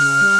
Yeah.